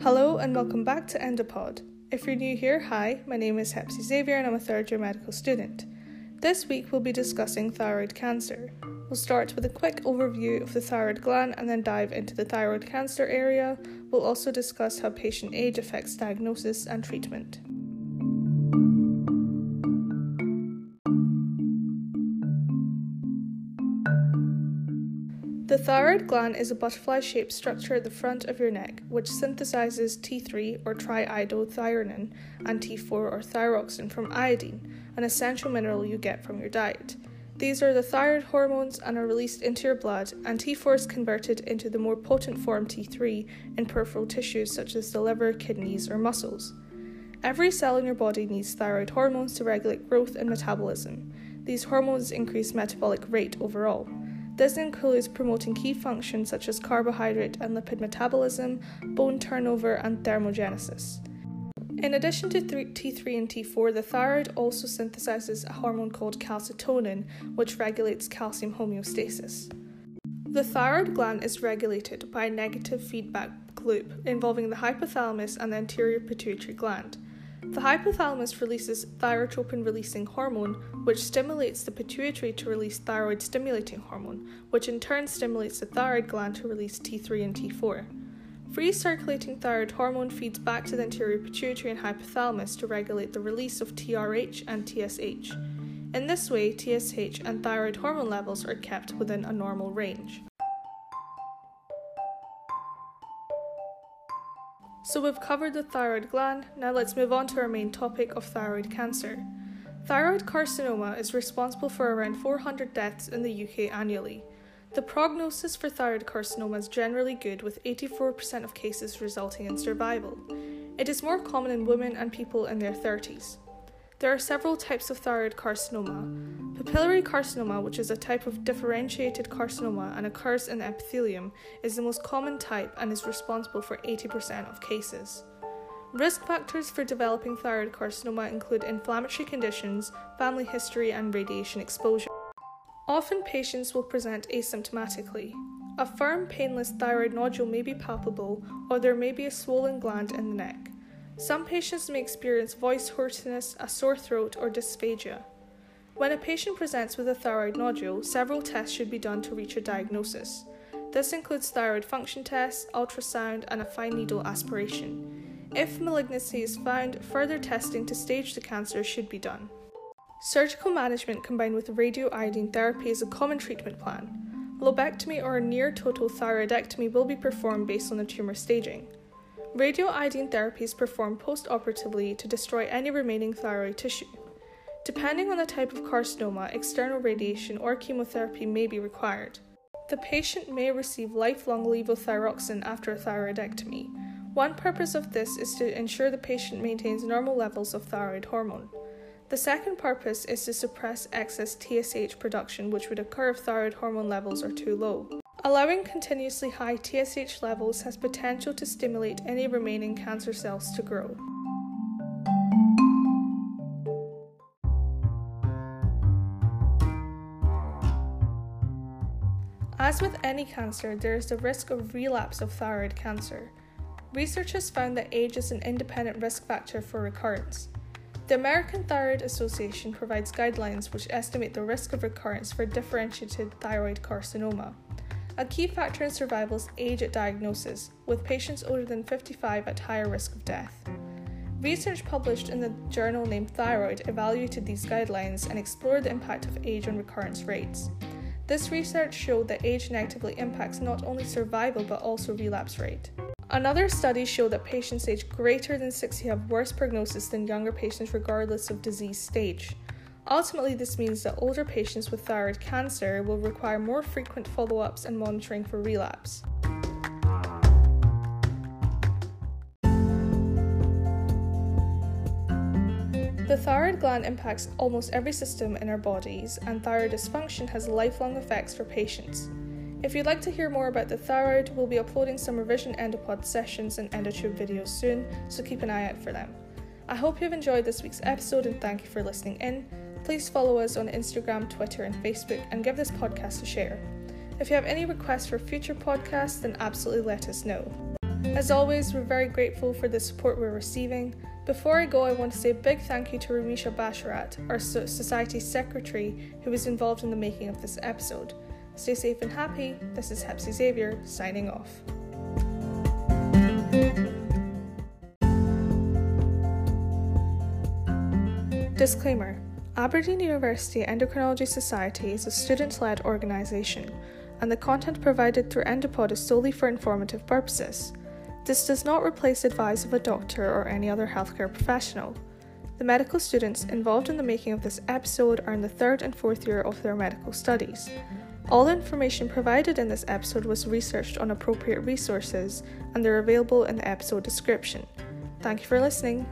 Hello and welcome back to Endopod. If you're new here, hi, my name is Hepsi Xavier and I'm a third year medical student. This week we'll be discussing thyroid cancer. We'll start with a quick overview of the thyroid gland and then dive into the thyroid cancer area. We'll also discuss how patient age affects diagnosis and treatment. The thyroid gland is a butterfly shaped structure at the front of your neck, which synthesizes T3 or triiodothyronine and T4 or thyroxine from iodine, an essential mineral you get from your diet. These are the thyroid hormones and are released into your blood, and T4 is converted into the more potent form T3 in peripheral tissues such as the liver, kidneys, or muscles. Every cell in your body needs thyroid hormones to regulate growth and metabolism. These hormones increase metabolic rate overall. This includes promoting key functions such as carbohydrate and lipid metabolism, bone turnover, and thermogenesis. In addition to T3 and T4, the thyroid also synthesizes a hormone called calcitonin, which regulates calcium homeostasis. The thyroid gland is regulated by a negative feedback loop involving the hypothalamus and the anterior pituitary gland. The hypothalamus releases thyrotropin releasing hormone, which stimulates the pituitary to release thyroid stimulating hormone, which in turn stimulates the thyroid gland to release T3 and T4. Free circulating thyroid hormone feeds back to the anterior pituitary and hypothalamus to regulate the release of TRH and TSH. In this way, TSH and thyroid hormone levels are kept within a normal range. So we've covered the thyroid gland, now let's move on to our main topic of thyroid cancer. Thyroid carcinoma is responsible for around 400 deaths in the UK annually. The prognosis for thyroid carcinoma is generally good, with 84% of cases resulting in survival. It is more common in women and people in their 30s. There are several types of thyroid carcinoma. Papillary carcinoma, which is a type of differentiated carcinoma and occurs in the epithelium, is the most common type and is responsible for 80% of cases. Risk factors for developing thyroid carcinoma include inflammatory conditions, family history, and radiation exposure. Often patients will present asymptomatically. A firm, painless thyroid nodule may be palpable, or there may be a swollen gland in the neck. Some patients may experience voice hoarseness, a sore throat, or dysphagia. When a patient presents with a thyroid nodule, several tests should be done to reach a diagnosis. This includes thyroid function tests, ultrasound, and a fine needle aspiration. If malignancy is found, further testing to stage the cancer should be done. Surgical management combined with radioiodine therapy is a common treatment plan. Lobectomy or a near total thyroidectomy will be performed based on the tumour staging. Radioiodine therapy is performed postoperatively to destroy any remaining thyroid tissue. Depending on the type of carcinoma, external radiation or chemotherapy may be required. The patient may receive lifelong levothyroxine after a thyroidectomy. One purpose of this is to ensure the patient maintains normal levels of thyroid hormone. The second purpose is to suppress excess TSH production, which would occur if thyroid hormone levels are too low. Allowing continuously high TSH levels has potential to stimulate any remaining cancer cells to grow. As with any cancer, there is the risk of relapse of thyroid cancer. Research has found that age is an independent risk factor for recurrence. The American Thyroid Association provides guidelines which estimate the risk of recurrence for differentiated thyroid carcinoma. A key factor in survival is age at diagnosis, with patients older than 55 at higher risk of death. Research published in the journal named Thyroid evaluated these guidelines and explored the impact of age on recurrence rates. This research showed that age negatively impacts not only survival but also relapse rate. Another study showed that patients aged greater than 60 have worse prognosis than younger patients regardless of disease stage. Ultimately, this means that older patients with thyroid cancer will require more frequent follow ups and monitoring for relapse. The thyroid gland impacts almost every system in our bodies, and thyroid dysfunction has lifelong effects for patients. If you'd like to hear more about the thyroid, we'll be uploading some revision endopod sessions and endotube videos soon, so keep an eye out for them. I hope you've enjoyed this week's episode and thank you for listening in. Please follow us on Instagram, Twitter, and Facebook and give this podcast a share. If you have any requests for future podcasts, then absolutely let us know. As always, we're very grateful for the support we're receiving. Before I go, I want to say a big thank you to Ramisha Basharat, our Society Secretary, who was involved in the making of this episode. Stay safe and happy. This is Hepsi Xavier signing off. Disclaimer Aberdeen University Endocrinology Society is a student led organisation, and the content provided through Endopod is solely for informative purposes. This does not replace advice of a doctor or any other healthcare professional. The medical students involved in the making of this episode are in the third and fourth year of their medical studies. All the information provided in this episode was researched on appropriate resources and they're available in the episode description. Thank you for listening.